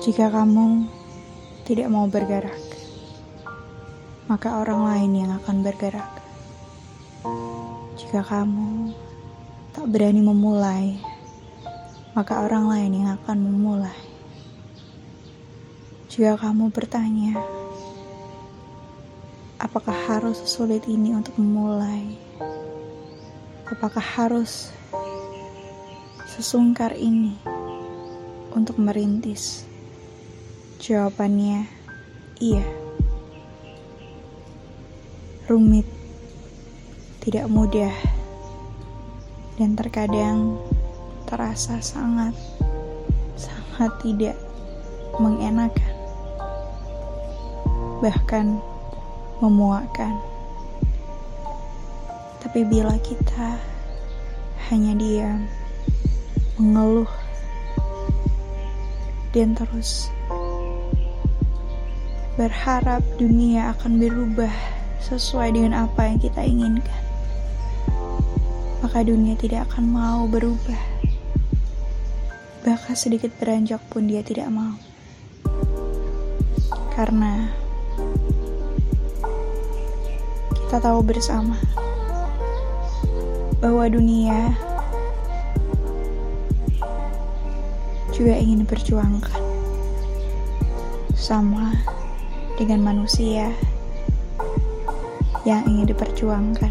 Jika kamu tidak mau bergerak, maka orang lain yang akan bergerak. Jika kamu tak berani memulai, maka orang lain yang akan memulai. Jika kamu bertanya, apakah harus sesulit ini untuk memulai? Apakah harus sesungkar ini untuk merintis? Jawabannya iya. Rumit, tidak mudah, dan terkadang terasa sangat, sangat tidak mengenakan, bahkan memuakkan. Tapi bila kita hanya diam, mengeluh, dan terus berharap dunia akan berubah sesuai dengan apa yang kita inginkan, maka dunia tidak akan mau berubah. Bahkan sedikit beranjak pun dia tidak mau. Karena kita tahu bersama bahwa dunia juga ingin diperjuangkan sama dengan manusia yang ingin diperjuangkan.